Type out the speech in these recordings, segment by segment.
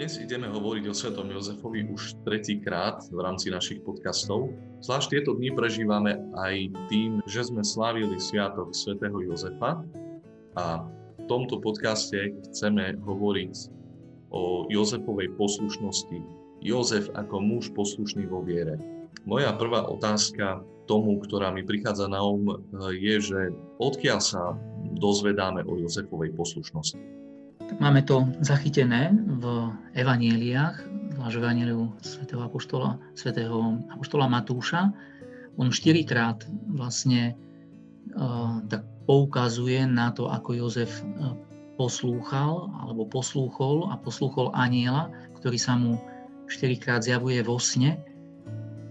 Dnes ideme hovoriť o svetom Jozefovi už tretíkrát v rámci našich podcastov. Zvlášť tieto dni prežívame aj tým, že sme slávili Sviatok svätého Jozefa a v tomto podcaste chceme hovoriť o Jozefovej poslušnosti. Jozef ako muž poslušný vo viere. Moja prvá otázka tomu, ktorá mi prichádza na um, je, že odkiaľ sa dozvedáme o Jozefovej poslušnosti. Máme to zachytené v evanieliách, zvlášť v evanieliu svätého apoštola, svätého apoštola Matúša. On štyrikrát vlastne uh, tak poukazuje na to, ako Jozef uh, poslúchal alebo poslúchol a poslúchol aniela, ktorý sa mu štyrikrát zjavuje vo sne.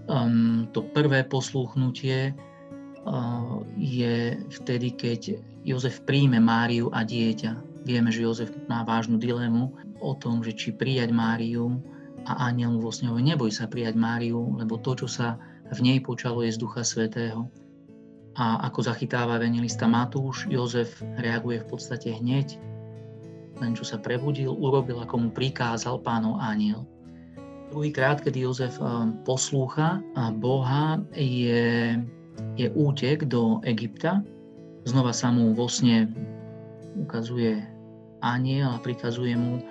Um, to prvé poslúchnutie uh, je vtedy, keď Jozef príjme Máriu a dieťa Vieme, že Jozef má vážnu dilemu o tom, že či prijať Máriu a aniel mu vlastne hovorí, neboj sa prijať Máriu, lebo to, čo sa v nej počalo, je z Ducha Svetého. A ako zachytáva evangelista Matúš, Jozef reaguje v podstate hneď, len čo sa prebudil, urobil, ako mu prikázal pánov aniel. Druhýkrát, kedy Jozef um, poslúcha Boha, je, je útek do Egypta. Znova sa mu vo sne ukazuje aniel a prikazuje mu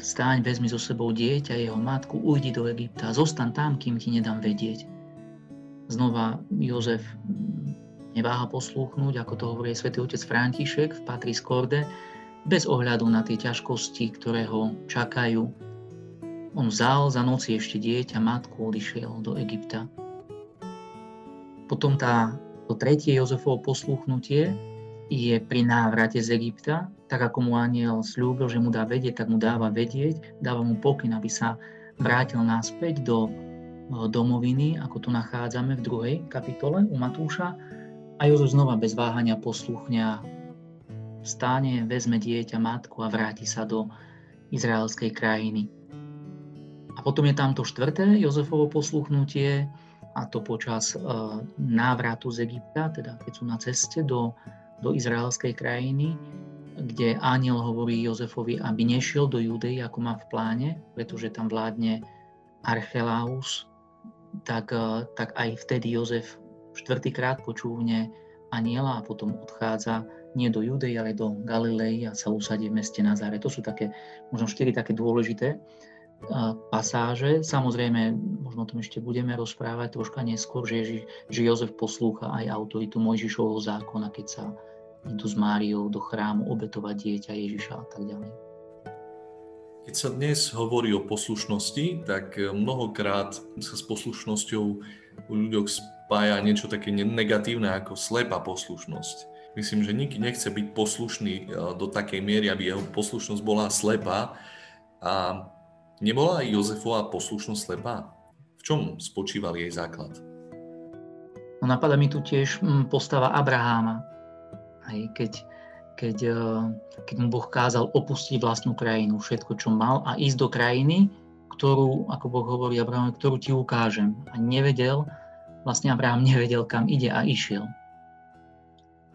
vstáň, vezmi so sebou dieťa, jeho matku, ujdi do Egypta, zostan tam, kým ti nedám vedieť. Znova Jozef neváha poslúchnuť, ako to hovorí svätý otec František v Patris Corde, bez ohľadu na tie ťažkosti, ktoré ho čakajú. On vzal za noci ešte dieťa, matku, odišiel do Egypta. Potom tá, to tretie Jozefovo poslúchnutie, je pri návrate z Egypta, tak ako mu aniel slúbil, že mu dá vedieť, tak mu dáva vedieť, dáva mu pokyn, aby sa vrátil naspäť do domoviny, ako tu nachádzame v druhej kapitole u Matúša. A Jozef znova bez váhania posluchňa vstane, vezme dieťa, matku a vráti sa do izraelskej krajiny. A potom je tam to štvrté Jozefovo posluchnutie, a to počas návratu z Egypta, teda keď sú na ceste do do izraelskej krajiny, kde aniel hovorí Jozefovi, aby nešiel do Judei, ako má v pláne, pretože tam vládne Archelaus, tak, eh, tak aj vtedy Jozef štvrtýkrát počúvne aniela a potom odchádza nie do Judei, ale do Galilei a sa usadí v meste Nazare. To sú také, možno štyri také dôležité eh, pasáže. Samozrejme, možno o tom ešte budeme rozprávať troška neskôr, že, Ježi, že Jozef poslúcha aj autoritu Mojžišovho zákona, keď sa idú s Máriou do chrámu obetovať dieťa Ježiša a tak ďalej. Keď sa dnes hovorí o poslušnosti, tak mnohokrát sa s poslušnosťou u ľuďoch spája niečo také negatívne ako slepá poslušnosť. Myslím, že nikdy nechce byť poslušný e, do takej miery, aby jeho poslušnosť bola slepá. A nebola aj Jozefová poslušnosť slepá? V čom spočíval jej základ? No, napadá mi tu tiež postava Abraháma, Hej, keď, keď, eh, keď mu Boh kázal opustiť vlastnú krajinu, všetko, čo mal a ísť do krajiny, ktorú, ako Boh hovorí Abraham, ktorú ti ukážem. A nevedel, vlastne Abraham nevedel, kam ide a išiel.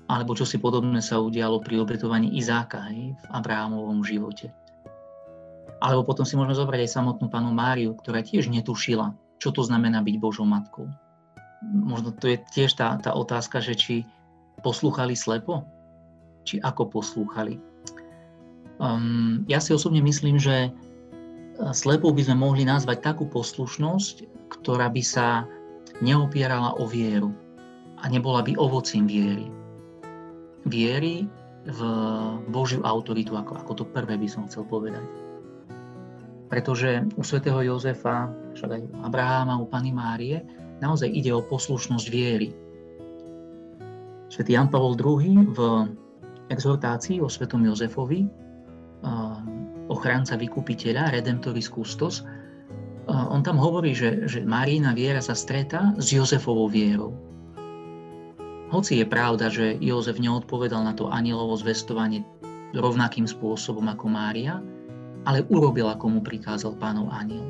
Alebo čo si podobné sa udialo pri obetovaní Izáka hej, v Abrahamovom živote. Alebo potom si môžeme zobrať aj samotnú panu Máriu, ktorá tiež netušila, čo to znamená byť Božou matkou. Možno to je tiež tá, tá otázka, že či, poslúchali slepo? Či ako poslúchali? Um, ja si osobne myslím, že uh, slepou by sme mohli nazvať takú poslušnosť, ktorá by sa neopierala o vieru a nebola by ovocím viery. Viery v Božiu autoritu, ako, ako to prvé by som chcel povedať. Pretože u svätého Jozefa, však aj Abraháma, u Pany Márie, naozaj ide o poslušnosť viery. Svetý Jan Pavol II v exhortácii o svetom Jozefovi, ochranca vykupiteľa, Redemptoris Custos, on tam hovorí, že, že Marína viera sa stretá s Jozefovou vierou. Hoci je pravda, že Jozef neodpovedal na to anielovo zvestovanie rovnakým spôsobom ako Mária, ale urobil, ako mu prikázal pánov aniel.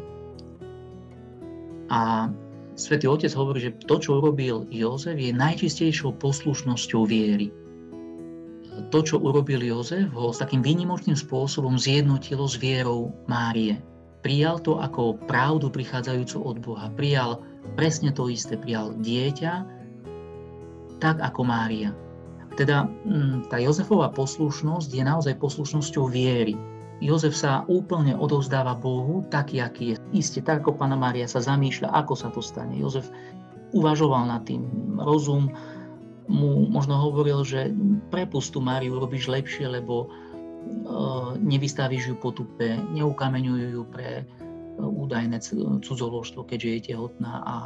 A Svetý Otec hovorí, že to, čo urobil Jozef, je najčistejšou poslušnosťou viery. to, čo urobil Jozef, ho s takým výnimočným spôsobom zjednotilo s vierou Márie. Prijal to ako pravdu prichádzajúcu od Boha. Prijal presne to isté. Prijal dieťa, tak ako Mária. Teda mm, tá Jozefová poslušnosť je naozaj poslušnosťou viery. Jozef sa úplne odovzdáva Bohu, taký, aký je. Isté, tak ako Pána Mária sa zamýšľa, ako sa to stane. Jozef uvažoval nad tým. Rozum mu možno hovoril, že prepustu Máriu robíš lepšie, lebo uh, nevystavíš ju potupe, neukameňujú ju pre uh, údajné cudzoložstvo, keďže je tehotná a,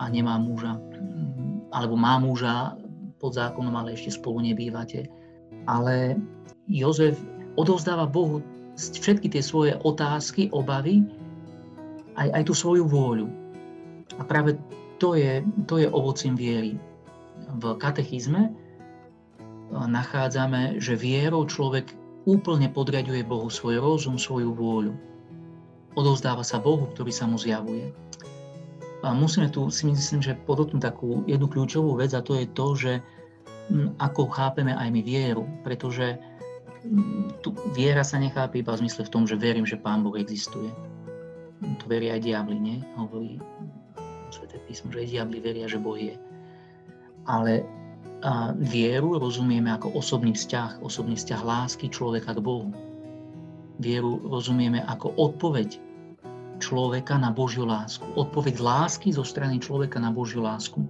a nemá muža. Alebo má muža pod zákonom, ale ešte spolu nebývate. Ale Jozef odovzdáva Bohu všetky tie svoje otázky, obavy, aj, aj tú svoju vôľu. A práve to je, to je ovocím viery. V katechizme e, nachádzame, že vierou človek úplne podriaduje Bohu svoj rozum, svoju vôľu. Odovzdáva sa Bohu, ktorý sa mu zjavuje. A musíme tu si myslím, že podotknúť takú jednu kľúčovú vec a to je to, že ako chápeme aj my vieru, pretože tu viera sa nechápe iba v zmysle v tom, že verím, že Pán Boh existuje. To veria aj diabli, nie? Hovorí Sveté písmo, že aj diabli veria, že Boh je. Ale a vieru rozumieme ako osobný vzťah, osobný vzťah lásky človeka k Bohu. Vieru rozumieme ako odpoveď človeka na Božiu lásku. Odpoveď lásky zo strany človeka na Božiu lásku.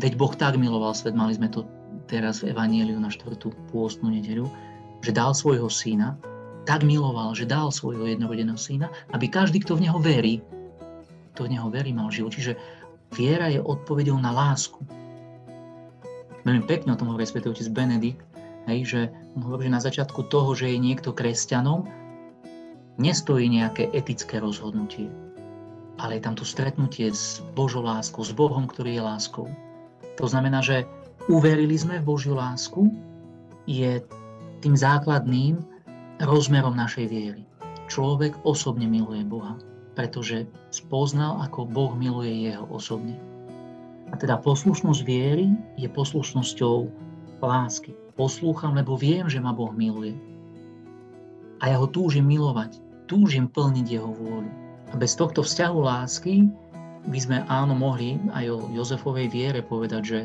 Veď Boh tak miloval svet, mali sme to teraz v Evanieliu na štvrtú pôstnu nedeľu, že dal svojho syna, tak miloval, že dal svojho jednorodeného syna, aby každý, kto v neho verí, kto v neho verí, mal život. Čiže viera je odpovedou na lásku. Veľmi pekne o tom hovorí svätý otec Benedikt, hej, že on hovorí, že na začiatku toho, že je niekto kresťanom, nestojí nejaké etické rozhodnutie, ale je tam to stretnutie s Božou láskou, s Bohom, ktorý je láskou. To znamená, že uverili sme v Božiu lásku, je tým základným rozmerom našej viery. Človek osobne miluje Boha, pretože spoznal, ako Boh miluje jeho osobne. A teda poslušnosť viery je poslušnosťou lásky. Poslúcham, lebo viem, že ma Boh miluje. A ja ho túžim milovať, túžim plniť jeho vôľu. A bez tohto vzťahu lásky by sme áno mohli aj o Jozefovej viere povedať, že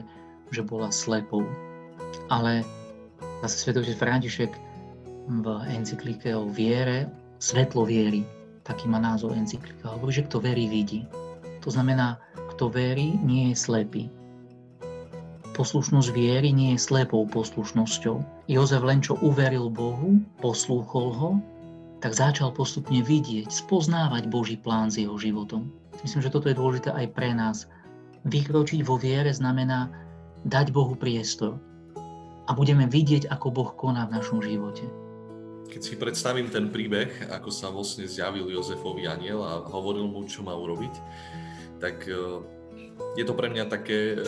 že bola slepou. Ale zase svetový František v encyklike o viere, svetlo viery, taký má názov encyklika, hovorí, že kto verí, vidí. To znamená, kto verí, nie je slepý. Poslušnosť viery nie je slepou poslušnosťou. Jozef len čo uveril Bohu, poslúchol ho, tak začal postupne vidieť, spoznávať Boží plán s jeho životom. Myslím, že toto je dôležité aj pre nás. Vykročiť vo viere znamená dať Bohu priestor a budeme vidieť, ako Boh koná v našom živote. Keď si predstavím ten príbeh, ako sa vlastne zjavil Jozefovi aniel a hovoril mu, čo má urobiť, tak e, je to pre mňa také e,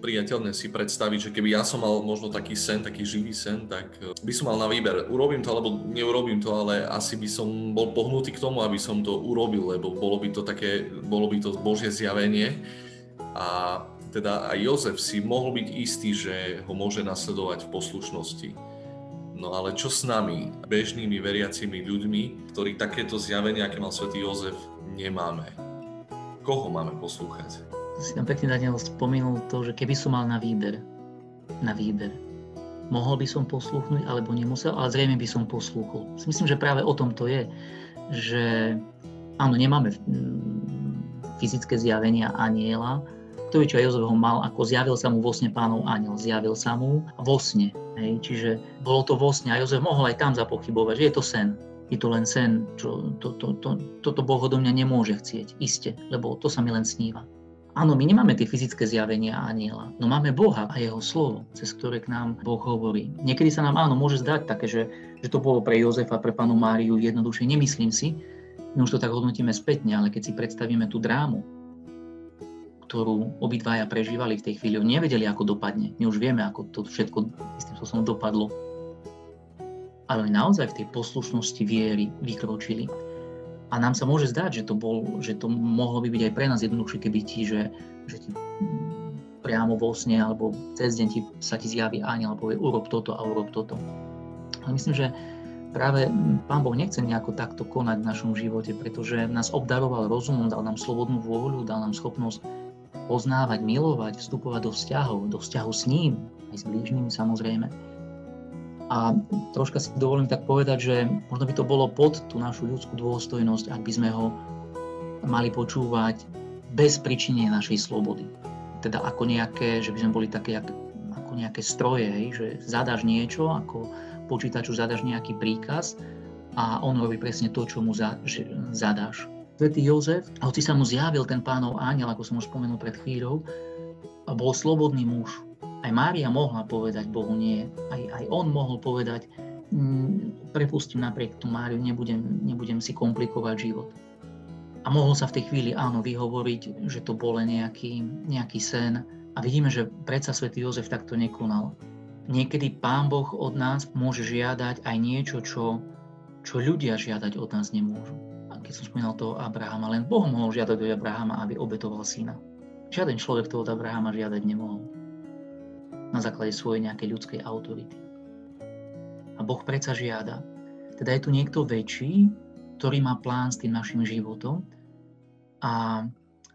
priateľné si predstaviť, že keby ja som mal možno taký sen, taký živý sen, tak e, by som mal na výber. Urobím to alebo neurobím to, ale asi by som bol pohnutý k tomu, aby som to urobil, lebo bolo by to také, bolo by to Božie zjavenie. A teda aj Jozef si mohol byť istý, že ho môže nasledovať v poslušnosti. No ale čo s nami, bežnými veriacimi ľuďmi, ktorí takéto zjavenia, aké mal svätý Jozef, nemáme? Koho máme poslúchať? Si tam pekne Daniel spomenul to, že keby som mal na výber, na výber, mohol by som poslúchnuť alebo nemusel, ale zrejme by som poslúchol. Myslím, že práve o tom to je, že áno, nemáme mm, fyzické zjavenia aniela, kto vie, čo mal, ako zjavil sa mu vo sne pánov aniel, zjavil sa mu vo sne. Hej, čiže bolo to vo sne a Jozef mohol aj tam zapochybovať, že je to sen. Je to len sen, čo, to, to, to, toto Boh odo mňa nemôže chcieť, iste, lebo to sa mi len sníva. Áno, my nemáme tie fyzické zjavenia aniela, no máme Boha a jeho slovo, cez ktoré k nám Boh hovorí. Niekedy sa nám áno, môže zdať také, že, že to bolo pre Jozefa, pre panu Máriu jednoduše, nemyslím si, my už to tak hodnotíme spätne, ale keď si predstavíme tú drámu, ktorú obidvaja prežívali v tej chvíli. Oni nevedeli, ako dopadne. My už vieme, ako to všetko istým spôsobom dopadlo. Ale naozaj v tej poslušnosti viery vykročili. A nám sa môže zdať, že to, bol, že to mohlo by byť aj pre nás jednoduchšie, keby ti, že, že ti priamo vo sne alebo cez deň ti, sa ti zjaví aniel a povie urob toto a urob toto. Ale myslím, že práve Pán Boh nechce nejako takto konať v našom živote, pretože nás obdaroval rozumom, dal nám slobodnú vôľu, dal nám schopnosť poznávať, milovať, vstupovať do vzťahov, do vzťahu s ním, aj s blížnymi samozrejme. A troška si dovolím tak povedať, že možno by to bolo pod tú našu ľudskú dôstojnosť, ak by sme ho mali počúvať bez príčiny našej slobody. Teda ako nejaké, že by sme boli také ako nejaké stroje, že zadaš niečo, ako počítaču zadaš nejaký príkaz a on robí presne to, čo mu za, že, zadáš. Svetý Jozef, hoci sa mu zjavil ten pánov aniel, ako som už spomenul pred chvíľou, bol slobodný muž. Aj Mária mohla povedať Bohu nie. Aj, aj on mohol povedať, mm, prepustím napriek tú Máriu, nebudem, nebudem si komplikovať život. A mohol sa v tej chvíli áno vyhovoriť, že to bol nejaký, nejaký sen. A vidíme, že predsa svätý Jozef takto nekonal. Niekedy Pán Boh od nás môže žiadať aj niečo, čo, čo ľudia žiadať od nás nemôžu keď som spomínal toho Abrahama, len Boh mohol žiadať od Abrahama, aby obetoval syna. Žiaden človek to od Abrahama žiadať nemohol. Na základe svojej nejakej ľudskej autority. A Boh predsa žiada. Teda je tu niekto väčší, ktorý má plán s tým našim životom. A,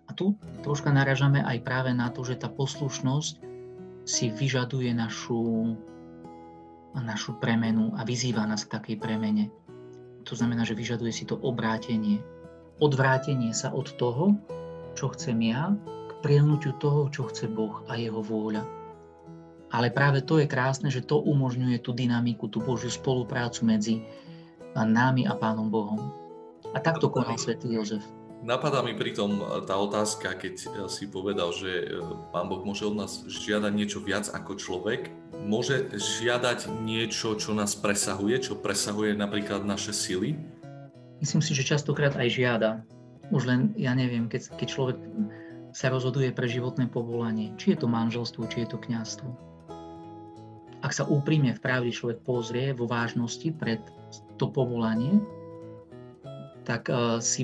a tu troška naražame aj práve na to, že tá poslušnosť si vyžaduje našu, našu premenu a vyzýva nás k takej premene. To znamená, že vyžaduje si to obrátenie. Odvrátenie sa od toho, čo chcem ja, k prielnutiu toho, čo chce Boh a jeho vôľa. Ale práve to je krásne, že to umožňuje tú dynamiku, tú Božiu spoluprácu medzi nami a Pánom Bohom. A takto konal svätý Jozef. Napadá mi pritom tá otázka, keď si povedal, že e, Pán Boh môže od nás žiadať niečo viac ako človek, môže žiadať niečo, čo nás presahuje, čo presahuje napríklad naše sily? Myslím si, že častokrát aj žiada. Už len, ja neviem, keď, keď človek sa rozhoduje pre životné povolanie, či je to manželstvo, či je to kňazstvo. Ak sa úprimne v pravde človek pozrie vo vážnosti pred to povolanie, tak uh, si,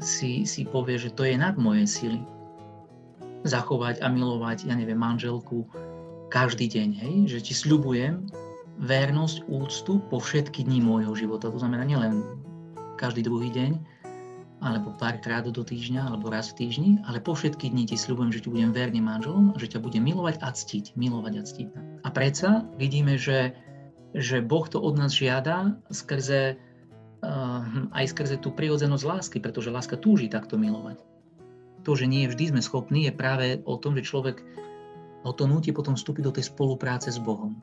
si, si povie, že to je nad moje sily zachovať a milovať, ja neviem, manželku každý deň, hej? že ti sľubujem vernosť, úctu po všetky dní môjho života. To znamená nielen každý druhý deň, alebo párkrát do týždňa, alebo raz v týždni, ale po všetky dni ti sľubujem, že ti budem verným manželom že ťa budem milovať a ctiť. Milovať a ctiť. A predsa vidíme, že, že Boh to od nás žiada skrze, aj skrze tú prirodzenosť lásky, pretože láska túži takto milovať to, že nie vždy sme schopní, je práve o tom, že človek o to nutí potom vstúpiť do tej spolupráce s Bohom.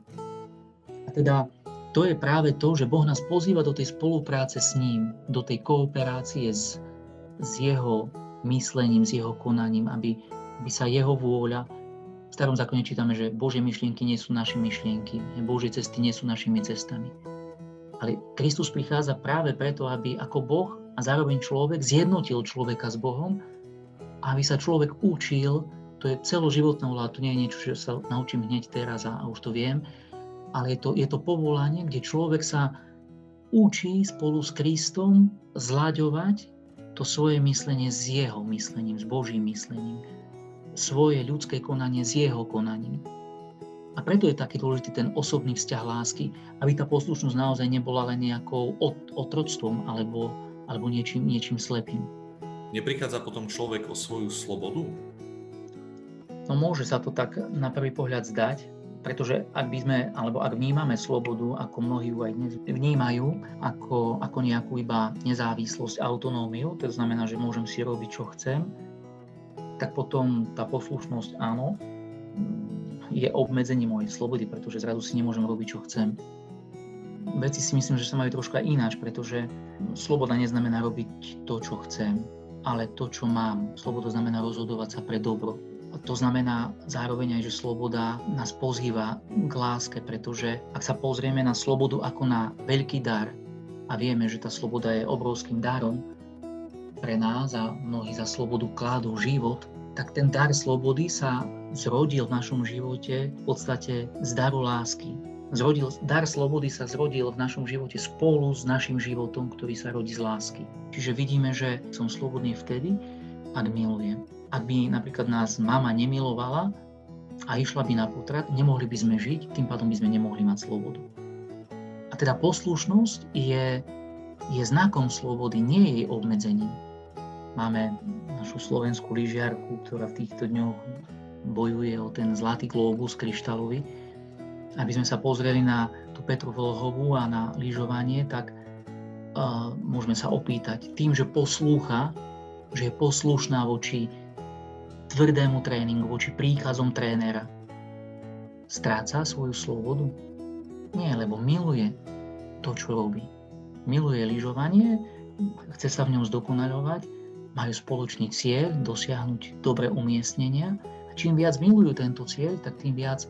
A teda to je práve to, že Boh nás pozýva do tej spolupráce s ním, do tej kooperácie s, s jeho myslením, s jeho konaním, aby, aby sa jeho vôľa v starom zákone čítame, že Božie myšlienky nie sú naše myšlienky, Božie cesty nie sú našimi cestami. Ale Kristus prichádza práve preto, aby ako Boh a zároveň človek zjednotil človeka s Bohom aby sa človek učil, to je celoživotná úloha, to nie je niečo, čo sa naučím hneď teraz a, a už to viem, ale je to, je to povolanie, kde človek sa učí spolu s Kristom zlaďovať to svoje myslenie s jeho myslením, s Božím myslením, svoje ľudské konanie s jeho konaním. A preto je taký dôležitý ten osobný vzťah lásky, aby tá poslušnosť naozaj nebola len nejakou otroctvom alebo, alebo niečím, niečím slepým. Neprichádza potom človek o svoju slobodu? No môže sa to tak na prvý pohľad zdať, pretože ak by sme, alebo ak vnímame slobodu, ako mnohí ju aj dnes vnímajú, ako, ako nejakú iba nezávislosť, autonómiu, to znamená, že môžem si robiť, čo chcem, tak potom tá poslušnosť, áno, je obmedzením mojej slobody, pretože zrazu si nemôžem robiť, čo chcem. Veci si myslím, že sa majú troška ináč, pretože sloboda neznamená robiť to, čo chcem ale to, čo mám. Sloboda znamená rozhodovať sa pre dobro. A to znamená zároveň aj, že sloboda nás pozýva k láske, pretože ak sa pozrieme na slobodu ako na veľký dar a vieme, že tá sloboda je obrovským darom pre nás a mnohí za slobodu kladú život, tak ten dar slobody sa zrodil v našom živote v podstate z daru lásky zrodil, dar slobody sa zrodil v našom živote spolu s našim životom, ktorý sa rodí z lásky. Čiže vidíme, že som slobodný vtedy, ak milujem. Ak by napríklad nás mama nemilovala a išla by na potrat, nemohli by sme žiť, tým pádom by sme nemohli mať slobodu. A teda poslušnosť je, je znakom slobody, nie je jej obmedzením. Máme našu slovenskú lyžiarku, ktorá v týchto dňoch bojuje o ten zlatý globus kryštálový. Aby sme sa pozreli na tú Petru Volhovu a na lyžovanie, tak uh, môžeme sa opýtať tým, že poslúcha, že je poslušná voči tvrdému tréningu, voči príkazom trénera, stráca svoju slobodu? Nie, lebo miluje to, čo robí. Miluje lyžovanie, chce sa v ňom zdokonaľovať, majú spoločný cieľ dosiahnuť dobré umiestnenia a čím viac milujú tento cieľ, tak tým viac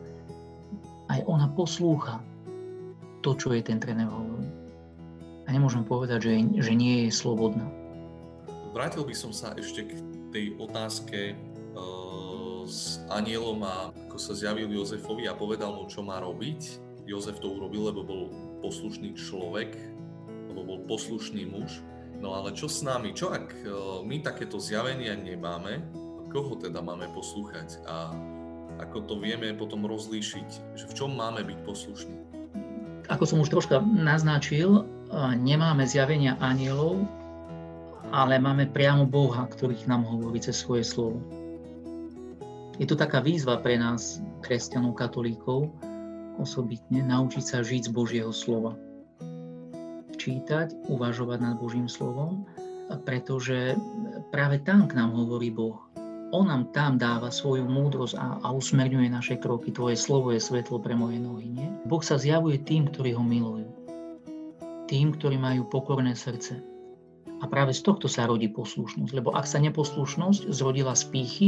aj ona poslúcha to, čo je ten tréner hovorí. A nemôžem povedať, že, že nie je slobodná. Vrátil by som sa ešte k tej otázke uh, s anielom a ako sa zjavil Jozefovi a povedal mu, čo má robiť. Jozef to urobil, lebo bol poslušný človek, lebo bol poslušný muž. No ale čo s nami? Čo ak uh, my takéto zjavenia nemáme, koho teda máme poslúchať a ako to vieme potom rozlíšiť, že v čom máme byť poslušní. Ako som už troška naznačil, nemáme zjavenia anielov, ale máme priamo Boha, ktorý nám hovorí cez svoje slovo. Je to taká výzva pre nás, kresťanov, katolíkov, osobitne naučiť sa žiť z Božieho slova. Čítať, uvažovať nad Božím slovom, pretože práve tam k nám hovorí Boh. On nám tam dáva svoju múdrosť a, a usmerňuje naše kroky. Tvoje slovo je svetlo pre moje nohy. Nie? Boh sa zjavuje tým, ktorí ho milujú. Tým, ktorí majú pokorné srdce. A práve z tohto sa rodí poslušnosť. Lebo ak sa neposlušnosť zrodila z pýchy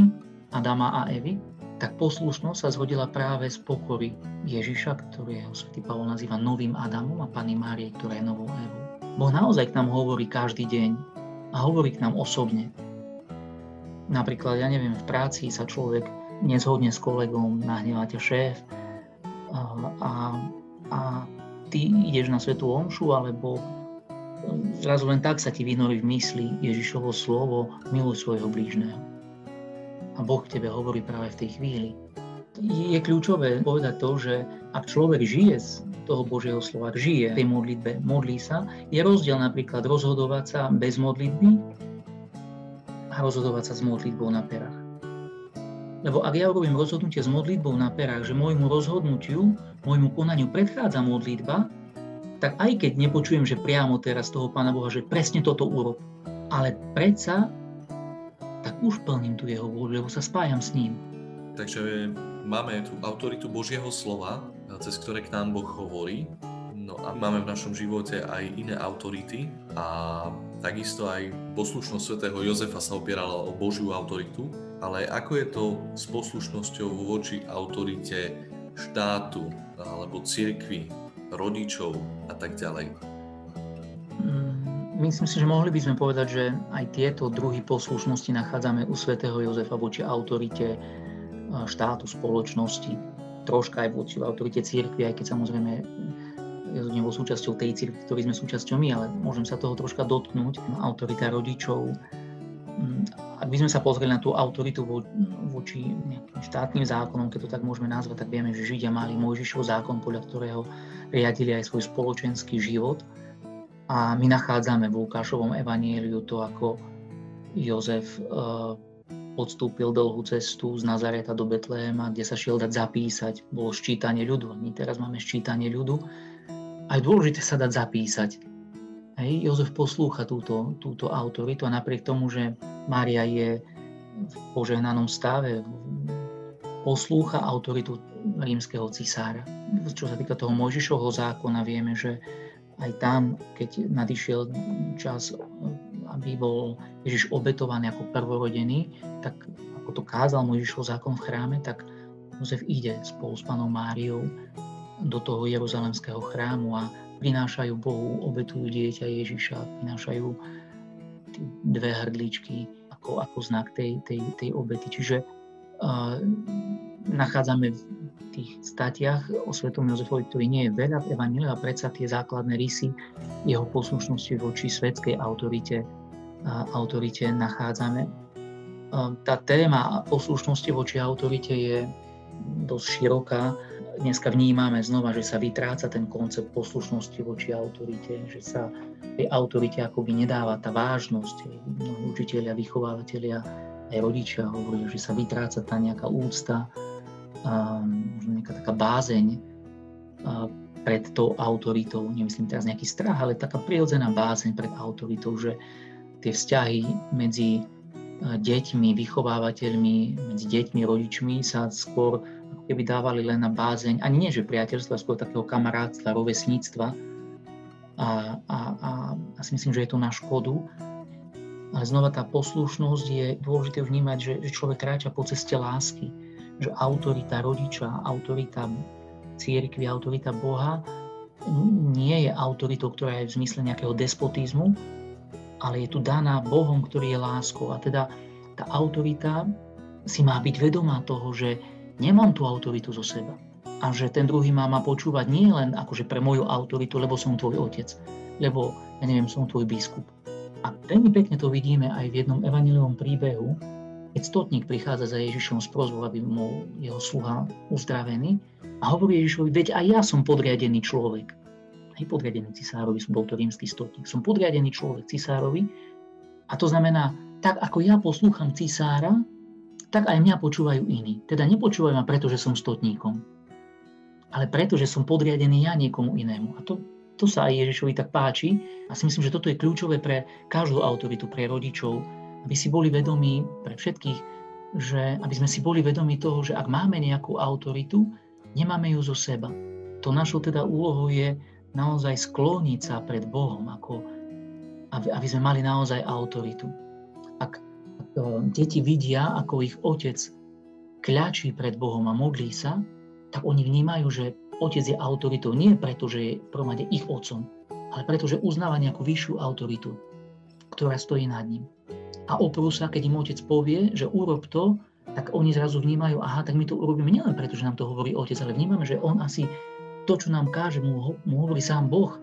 Adama a Evy, tak poslušnosť sa zrodila práve z pokory Ježiša, ktorého svätý Pavol nazýva novým Adamom a Pani Márie, ktorá je novou Evou. Boh naozaj k nám hovorí každý deň a hovorí k nám osobne. Napríklad, ja neviem, v práci sa človek nezhodne s kolegom, nahnevá šéf a, a, a ty ideš na svetú omšu, alebo zrazu len tak sa ti vynorí v mysli Ježišovo slovo, miluj svojho blížneho. A Boh k tebe hovorí práve v tej chvíli. Je kľúčové povedať to, že ak človek žije z toho Božieho slova, žije v tej modlitbe, modlí sa, je rozdiel napríklad rozhodovať sa bez modlitby a rozhodovať sa s modlitbou na perách. Lebo ak ja robím rozhodnutie s modlitbou na perách, že môjmu rozhodnutiu, môjmu konaniu predchádza modlitba, tak aj keď nepočujem, že priamo teraz toho Pána Boha, že presne toto urob, ale predsa tak už plním tu jeho vôľu, lebo sa spájam s ním. Takže máme tú autoritu Božieho slova, cez ktoré k nám Boh hovorí. No a máme v našom živote aj iné autority a Takisto aj poslušnosť svätého Jozefa sa opierala o Božiu autoritu, ale ako je to s poslušnosťou voči autorite štátu alebo cirkvi, rodičov a tak ďalej? Mm, myslím si, že mohli by sme povedať, že aj tieto druhy poslušnosti nachádzame u svätého Jozefa voči autorite štátu, spoločnosti, troška aj voči autorite cirkvi, aj keď samozrejme nebol súčasťou tej cirkvi, ktorej sme súčasťou my, ale môžem sa toho troška dotknúť. Autorita rodičov. Mm, ak by sme sa pozreli na tú autoritu voči nejakým štátnym zákonom, keď to tak môžeme nazvať, tak vieme, že Židia mali Mojžišov zákon, podľa ktorého riadili aj svoj spoločenský život. A my nachádzame v Lukášovom evanieliu to, ako Jozef e, podstúpil dlhú cestu z Nazareta do Betléma, kde sa šiel dať zapísať. Bolo ščítanie ľudu. My teraz máme ščítanie ľudu aj dôležité sa dať zapísať. Hej, Jozef poslúcha túto, túto autoritu a napriek tomu, že Mária je v požehnanom stave, poslúcha autoritu rímskeho cisára. Čo sa týka toho Mojžišovho zákona, vieme, že aj tam, keď nadišiel čas, aby bol Ježiš obetovaný ako prvorodený, tak ako to kázal Mojžišov zákon v chráme, tak Jozef ide spolu s panou Máriou do toho Jeruzalemského chrámu a prinášajú Bohu, obetujú dieťa Ježiša, prinášajú dve hrdličky ako, ako znak tej, tej, tej obety. Čiže uh, nachádzame tých statiach o svetom Jozefovi, ktorý nie je veľa v Evaníliu a predsa tie základné rysy jeho poslušnosti voči svetskej autorite, autorite nachádzame. tá téma poslušnosti voči autorite je dosť široká. Dneska vnímame znova, že sa vytráca ten koncept poslušnosti voči autorite, že sa tej autorite akoby nedáva tá vážnosť. Mnohí učiteľia, vychovávateľia, aj rodičia hovoria, že sa vytráca tá nejaká úcta, možno nejaká taká bázeň pred tou autoritou. Nemyslím teraz nejaký strach, ale taká prirodzená bázeň pred autoritou, že tie vzťahy medzi deťmi, vychovávateľmi, medzi deťmi, rodičmi sa skôr ako keby dávali len na bázeň, ani nie že priateľstva, skôr takého kamarátstva, rovesníctva. A, a, a, a si myslím, že je to na škodu. Ale znova tá poslušnosť je dôležité vnímať, že, že človek kráča po ceste lásky, že autorita rodiča, autorita církvy, autorita Boha nie je autoritou, ktorá je v zmysle nejakého despotizmu, ale je tu daná Bohom, ktorý je láskou. A teda tá autorita si má byť vedomá toho, že nemám tú autoritu zo seba. A že ten druhý má ma počúvať nie len akože pre moju autoritu, lebo som tvoj otec, lebo, ja neviem, som tvoj biskup. A veľmi pekne to vidíme aj v jednom evaniliovom príbehu, keď stotník prichádza za Ježišom z prozbu, aby mu jeho sluha uzdravený a hovorí Ježišovi, veď aj ja som podriadený človek hej, podriadený cisárovi, som bol to rímsky stotník. Som podriadený človek cisárovi a to znamená, tak ako ja poslúcham cisára, tak aj mňa počúvajú iní. Teda nepočúvajú ma preto, že som stotníkom, ale preto, že som podriadený ja niekomu inému. A to, to sa aj Ježišovi tak páči a si myslím, že toto je kľúčové pre každú autoritu, pre rodičov, aby si boli vedomí, pre všetkých, že aby sme si boli vedomí toho, že ak máme nejakú autoritu, nemáme ju zo seba. To našou teda úlohou je naozaj skloniť sa pred Bohom, ako, aby, aby sme mali naozaj autoritu. Ak, ak e, deti vidia, ako ich otec kľačí pred Bohom a modlí sa, tak oni vnímajú, že otec je autoritou nie preto, že je promade ich otcom, ale preto, že uznáva nejakú vyššiu autoritu, ktorá stojí nad ním. A oprú sa, keď im otec povie, že urob to, tak oni zrazu vnímajú, aha, tak my to urobíme nielen preto, že nám to hovorí otec, ale vnímame, že on asi to, čo nám káže, mu, mu hovorí sám Boh.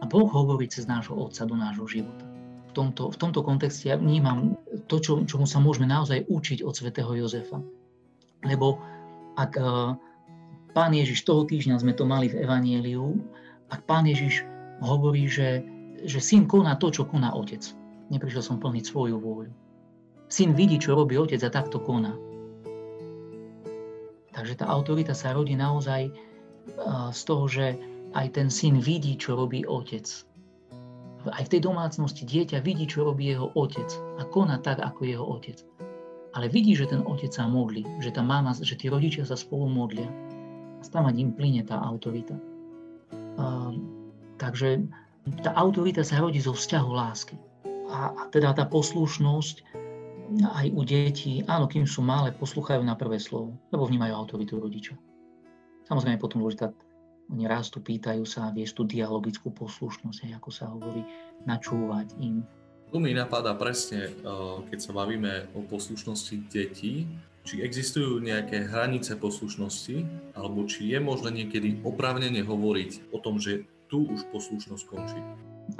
A Boh hovorí cez nášho Otca do nášho života. V tomto, v tomto kontexte ja vnímam to, čo, čomu sa môžeme naozaj učiť od svätého Jozefa. Lebo ak uh, pán Ježiš toho týždňa sme to mali v Evanieliu, ak pán Ježiš hovorí, že, že syn koná to, čo koná otec. Neprišiel som plniť svoju vôľu. Syn vidí, čo robí otec a takto koná. Takže tá autorita sa rodí naozaj z toho, že aj ten syn vidí, čo robí otec. Aj v tej domácnosti dieťa vidí, čo robí jeho otec a koná tak, ako jeho otec. Ale vidí, že ten otec sa modlí, že tá mama, že tí rodičia sa spolu modlia. A tam im plyne tá autorita. A, takže tá autorita sa rodí zo vzťahu lásky. A, a teda tá poslušnosť aj u detí, áno, kým sú malé, poslúchajú na prvé slovo, lebo vnímajú autoritu rodiča. Samozrejme potom dôležitá, oni rastú, pýtajú sa, vieš tú dialogickú poslušnosť, ako sa hovorí, načúvať im. Tu mi napadá presne, eh, keď sa bavíme o poslušnosti detí, či existujú nejaké hranice poslušnosti, alebo či je možné niekedy oprávnene hovoriť o tom, že tu už poslušnosť končí.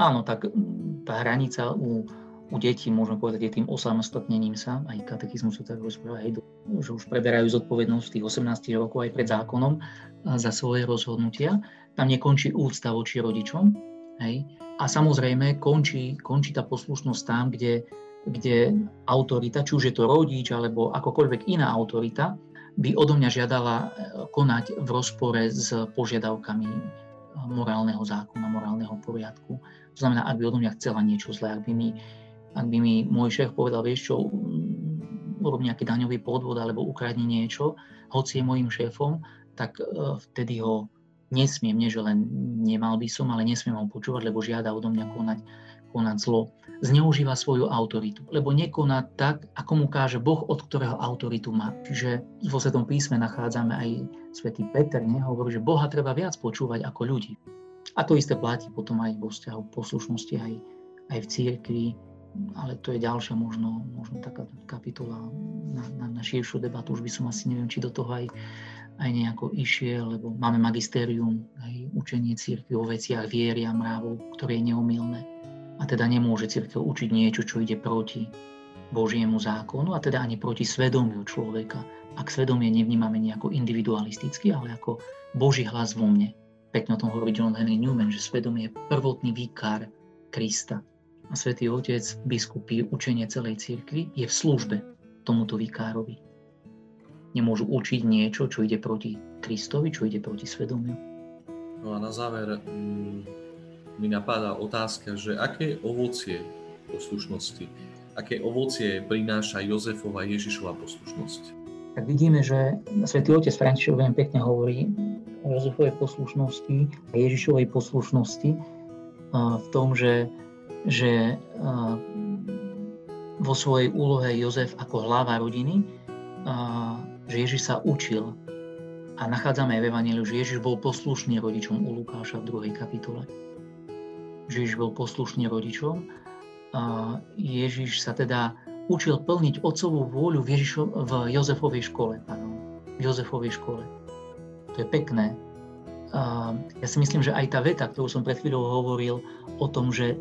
Áno, tak mm, tá hranica u u detí, môžeme povedať, je tým osamostatnením sa, aj katechizmus sa tak rozpráva, hej, že už preberajú zodpovednosť tých 18 rokov aj pred zákonom za svoje rozhodnutia. Tam nekončí úcta voči rodičom. Hej. A samozrejme končí, končí tá poslušnosť tam, kde, kde autorita, či už je to rodič alebo akokoľvek iná autorita, by odo mňa žiadala e, konať v rozpore s požiadavkami morálneho zákona, morálneho poriadku. To znamená, ak by odo mňa chcela niečo zlé, ak by mi ak by mi môj šéf povedal, vieš čo, mm, urob nejaký daňový podvod alebo ukradni niečo, hoci je môjim šéfom, tak e, vtedy ho nesmiem, nie že len nemal by som, ale nesmiem ho počúvať, lebo žiada odo mňa konať, konať zlo. Zneužíva svoju autoritu, lebo nekoná tak, ako mu káže Boh, od ktorého autoritu má. Čiže vo Svetom písme nachádzame aj svätý Peter, ne? hovorí, že Boha treba viac počúvať ako ľudí. A to isté platí potom aj vo vzťahu poslušnosti, aj, aj v církvi, ale to je ďalšia možno, možno taká kapitola na, na, na širšiu debatu. Už by som asi neviem, či do toho aj, aj nejako išiel, lebo máme magistérium, aj učenie církvy o veciach viery a mravov, ktoré je neomilné. A teda nemôže církev učiť niečo, čo ide proti Božiemu zákonu a teda ani proti svedomiu človeka. Ak svedomie nevnímame nejako individualisticky, ale ako Boží hlas vo mne. Pekne o tom hovorí John Henry Newman, že svedomie je prvotný výkar Krista. A svätý Otec, biskupy, učenie celej cirkvi je v službe tomuto vikárovi. Nemôžu učiť niečo, čo ide proti Kristovi, čo ide proti svedomiu. No a na záver mm, mi napadá otázka, že aké ovocie poslušnosti aké ovocie prináša Jozefova Ježišova poslušnosť? Tak vidíme, že svätý Otec František veľmi pekne hovorí o Jozefovej poslušnosti a Ježišovej poslušnosti v tom, že, že vo svojej úlohe Jozef ako hlava rodiny, že Ježiš sa učil a nachádzame aj v Evangeliu, že Ježiš bol poslušný rodičom u Lukáša v druhej kapitole. Že Ježiš bol poslušný rodičom Ježiš sa teda učil plniť otcovú vôľu v, Ježišo, v Jozefovej škole. Áno, v Jozefovej škole. To je pekné. Ja si myslím, že aj tá veta, ktorú som pred chvíľou hovoril o tom, že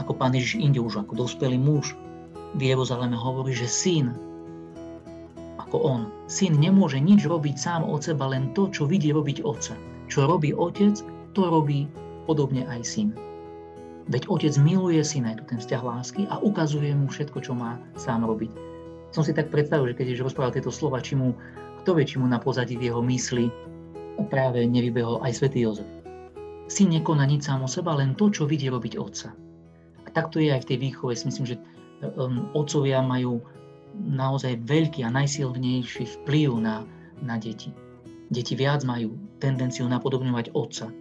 ako pán Ježiš inde už ako dospelý muž v Jeruzaleme hovorí, že syn, ako on, syn nemôže nič robiť sám od seba, len to, čo vidí robiť otca. Čo robí otec, to robí podobne aj syn. Veď otec miluje syna, je tu ten vzťah lásky a ukazuje mu všetko, čo má sám robiť. Som si tak predstavil, že keď Ježiš rozprával tieto slova, či mu, kto vie, či mu na pozadí v jeho mysli práve nevybehol aj svätý Jozef. Syn nekoná nič sám o seba, len to, čo vidí robiť otca. A takto je aj v tej výchove. Si myslím, že um, otcovia majú naozaj veľký a najsilnejší vplyv na, na deti. Deti viac majú tendenciu napodobňovať otca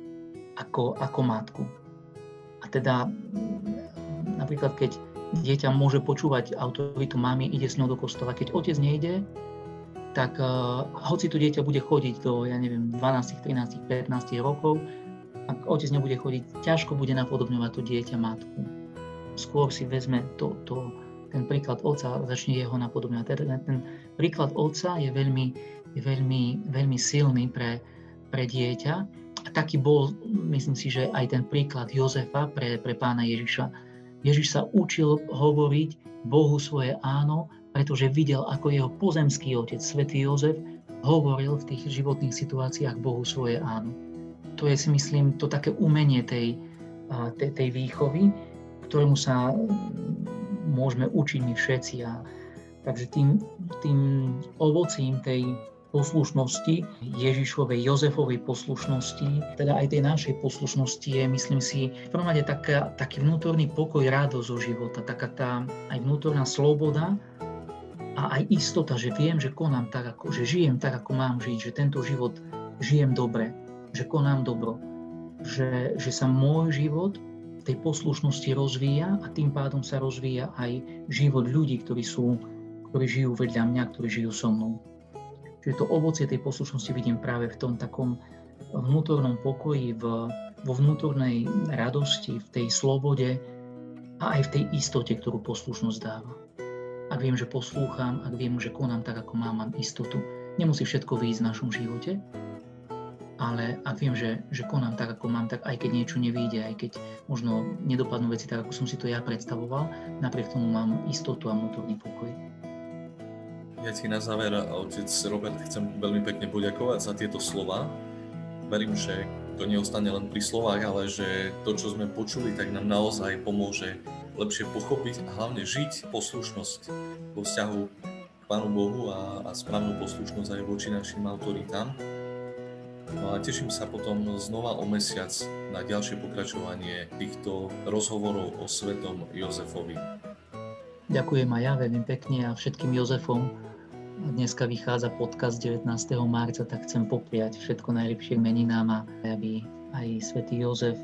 ako, ako matku. A teda napríklad keď dieťa môže počúvať autoritu mamy, ide s ňou do kostola. Keď otec nejde, tak uh, hoci to dieťa bude chodiť do, ja neviem, 12, 13, 15 rokov, ak otec nebude chodiť, ťažko bude napodobňovať to dieťa matku. Skôr si vezme to, to, ten príklad otca začne jeho napodobňovať. Teda ten príklad otca je veľmi, je veľmi, veľmi silný pre, pre dieťa a taký bol, myslím si, že aj ten príklad Jozefa pre, pre pána Ježiša. Ježiš sa učil hovoriť Bohu svoje áno, pretože videl, ako jeho pozemský otec, svätý Jozef, hovoril v tých životných situáciách Bohu svoje áno. To je si myslím to také umenie tej, tej, tej výchovy, ktorému sa môžeme učiť my všetci. A, takže tým, tým ovocím tej, poslušnosti, Ježišovej, Jozefovej poslušnosti, teda aj tej našej poslušnosti je, myslím si, v prvom rade taká, taký vnútorný pokoj, radosť zo života, taká tá aj vnútorná sloboda a aj istota, že viem, že konám tak, ako, že žijem tak, ako mám žiť, že tento život žijem dobre, že konám dobro, že, že sa môj život v tej poslušnosti rozvíja a tým pádom sa rozvíja aj život ľudí, ktorí sú ktorí žijú vedľa mňa, ktorí žijú so mnou. Čiže to ovocie tej poslušnosti vidím práve v tom takom vnútornom pokoji, v, vo vnútornej radosti, v tej slobode a aj v tej istote, ktorú poslušnosť dáva. Ak viem, že poslúcham, ak viem, že konám tak, ako mám, mám istotu. Nemusí všetko výjsť v našom živote, ale ak viem, že, že konám tak, ako mám, tak aj keď niečo nevíde, aj keď možno nedopadnú veci tak, ako som si to ja predstavoval, napriek tomu mám istotu a vnútorný pokoj. Ja ti na záver, otec Robert, chcem veľmi pekne poďakovať za tieto slova. Verím, že to neostane len pri slovách, ale že to, čo sme počuli, tak nám naozaj pomôže lepšie pochopiť a hlavne žiť poslušnosť vo vzťahu k Pánu Bohu a, a správnu poslušnosť aj voči našim autoritám. No a teším sa potom znova o mesiac na ďalšie pokračovanie týchto rozhovorov o svetom Jozefovi. Ďakujem aj ja veľmi pekne a všetkým Jozefom, Dneska vychádza podcast 19. marca, tak chcem popriať všetko najlepšie meninám a aby aj svätý Jozef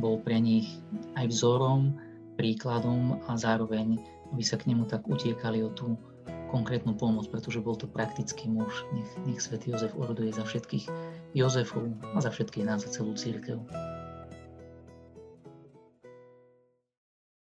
bol pre nich aj vzorom, príkladom a zároveň, aby sa k nemu tak utiekali o tú konkrétnu pomoc, pretože bol to praktický muž. Nech, nech svätý Jozef oroduje za všetkých Jozefov a za všetkých nás, za celú církev.